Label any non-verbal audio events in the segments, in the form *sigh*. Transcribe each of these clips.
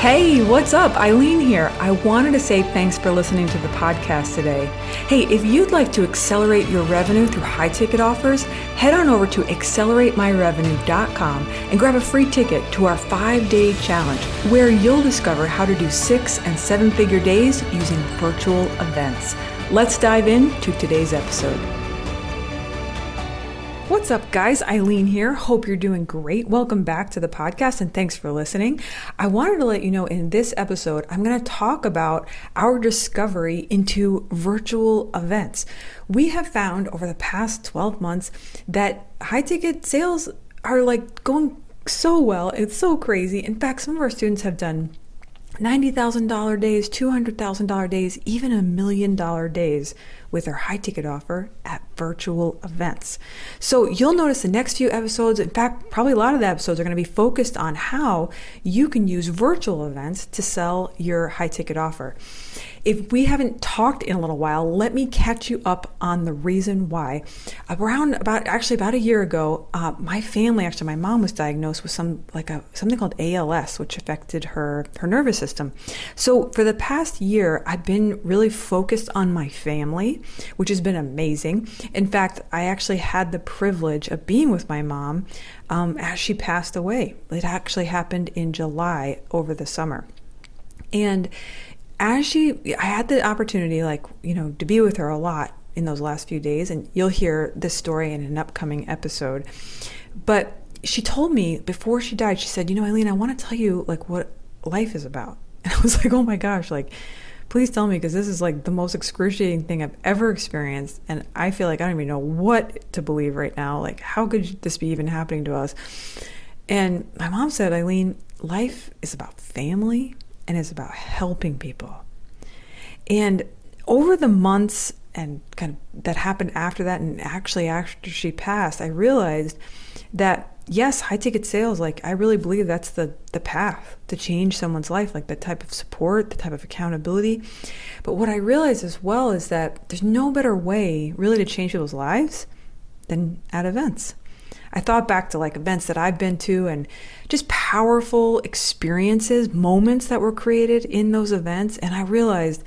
Hey, what's up? Eileen here. I wanted to say thanks for listening to the podcast today. Hey, if you'd like to accelerate your revenue through high ticket offers, head on over to acceleratemyrevenue.com and grab a free ticket to our five day challenge where you'll discover how to do six and seven figure days using virtual events. Let's dive into today's episode. What's up, guys? Eileen here. Hope you're doing great. Welcome back to the podcast and thanks for listening. I wanted to let you know in this episode, I'm going to talk about our discovery into virtual events. We have found over the past 12 months that high ticket sales are like going so well. It's so crazy. In fact, some of our students have done $90,000 days, $200,000 days, even a million dollar days with our high ticket offer at virtual events. So you'll notice the next few episodes, in fact, probably a lot of the episodes are going to be focused on how you can use virtual events to sell your high ticket offer. If we haven't talked in a little while, let me catch you up on the reason why. Around about actually about a year ago, uh, my family, actually my mom was diagnosed with some like a something called ALS, which affected her her nervous system. So for the past year, I've been really focused on my family, which has been amazing. In fact, I actually had the privilege of being with my mom um, as she passed away. It actually happened in July over the summer. And as she, I had the opportunity, like, you know, to be with her a lot in those last few days, and you'll hear this story in an upcoming episode. But she told me before she died, she said, You know, Eileen, I want to tell you, like, what life is about. *laughs* And I was like, Oh my gosh, like, please tell me because this is like the most excruciating thing I've ever experienced. And I feel like I don't even know what to believe right now. Like, how could this be even happening to us? And my mom said, Eileen, life is about family and it's about helping people. And over the months and kind of that happened after that, and actually after she passed, I realized that yes, high ticket sales, like I really believe that's the the path to change someone's life, like the type of support, the type of accountability. But what I realized as well is that there's no better way really to change people's lives than at events. I thought back to like events that I've been to and just powerful experiences, moments that were created in those events. And I realized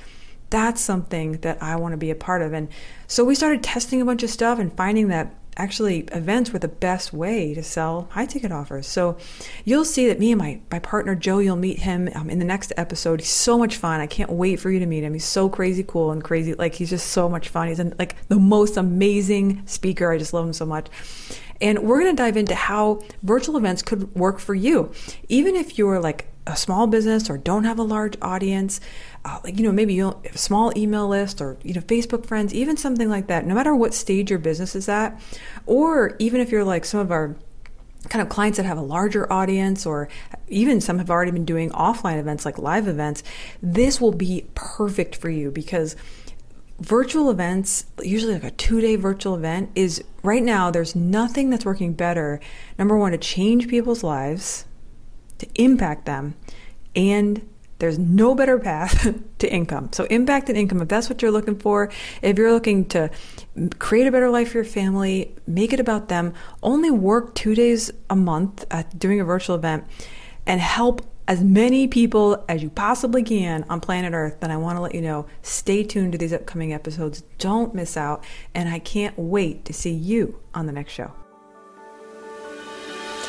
that's something that I want to be a part of. And so we started testing a bunch of stuff and finding that actually events were the best way to sell high ticket offers. So you'll see that me and my, my partner Joe, you'll meet him um, in the next episode. He's so much fun. I can't wait for you to meet him. He's so crazy cool and crazy. Like he's just so much fun. He's an, like the most amazing speaker. I just love him so much. And we're going to dive into how virtual events could work for you. Even if you're like a small business or don't have a large audience, uh, like, you know, maybe you have a small email list or, you know, Facebook friends, even something like that, no matter what stage your business is at, or even if you're like some of our kind of clients that have a larger audience or even some have already been doing offline events like live events, this will be perfect for you because virtual events, usually like a two day virtual event, is right now there's nothing that's working better. Number one, to change people's lives, to impact them, and there's no better path *laughs* to income. So, impact and income, if that's what you're looking for, if you're looking to create a better life for your family, make it about them, only work two days a month at doing a virtual event and help as many people as you possibly can on planet Earth, then I want to let you know stay tuned to these upcoming episodes. Don't miss out. And I can't wait to see you on the next show.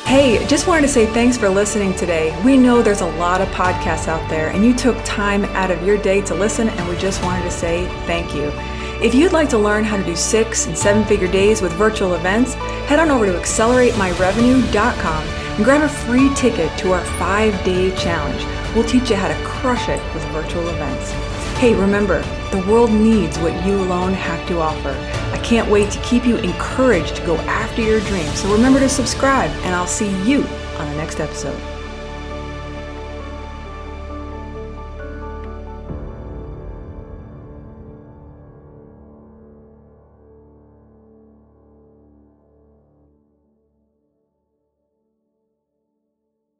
Hey, just wanted to say thanks for listening today. We know there's a lot of podcasts out there, and you took time out of your day to listen, and we just wanted to say thank you. If you'd like to learn how to do six and seven figure days with virtual events, head on over to acceleratemyrevenue.com and grab a free ticket to our five day challenge. We'll teach you how to crush it with virtual events. Hey, remember, the world needs what you alone have to offer. I can't wait to keep you encouraged to go after your dreams. So remember to subscribe, and I'll see you on the next episode.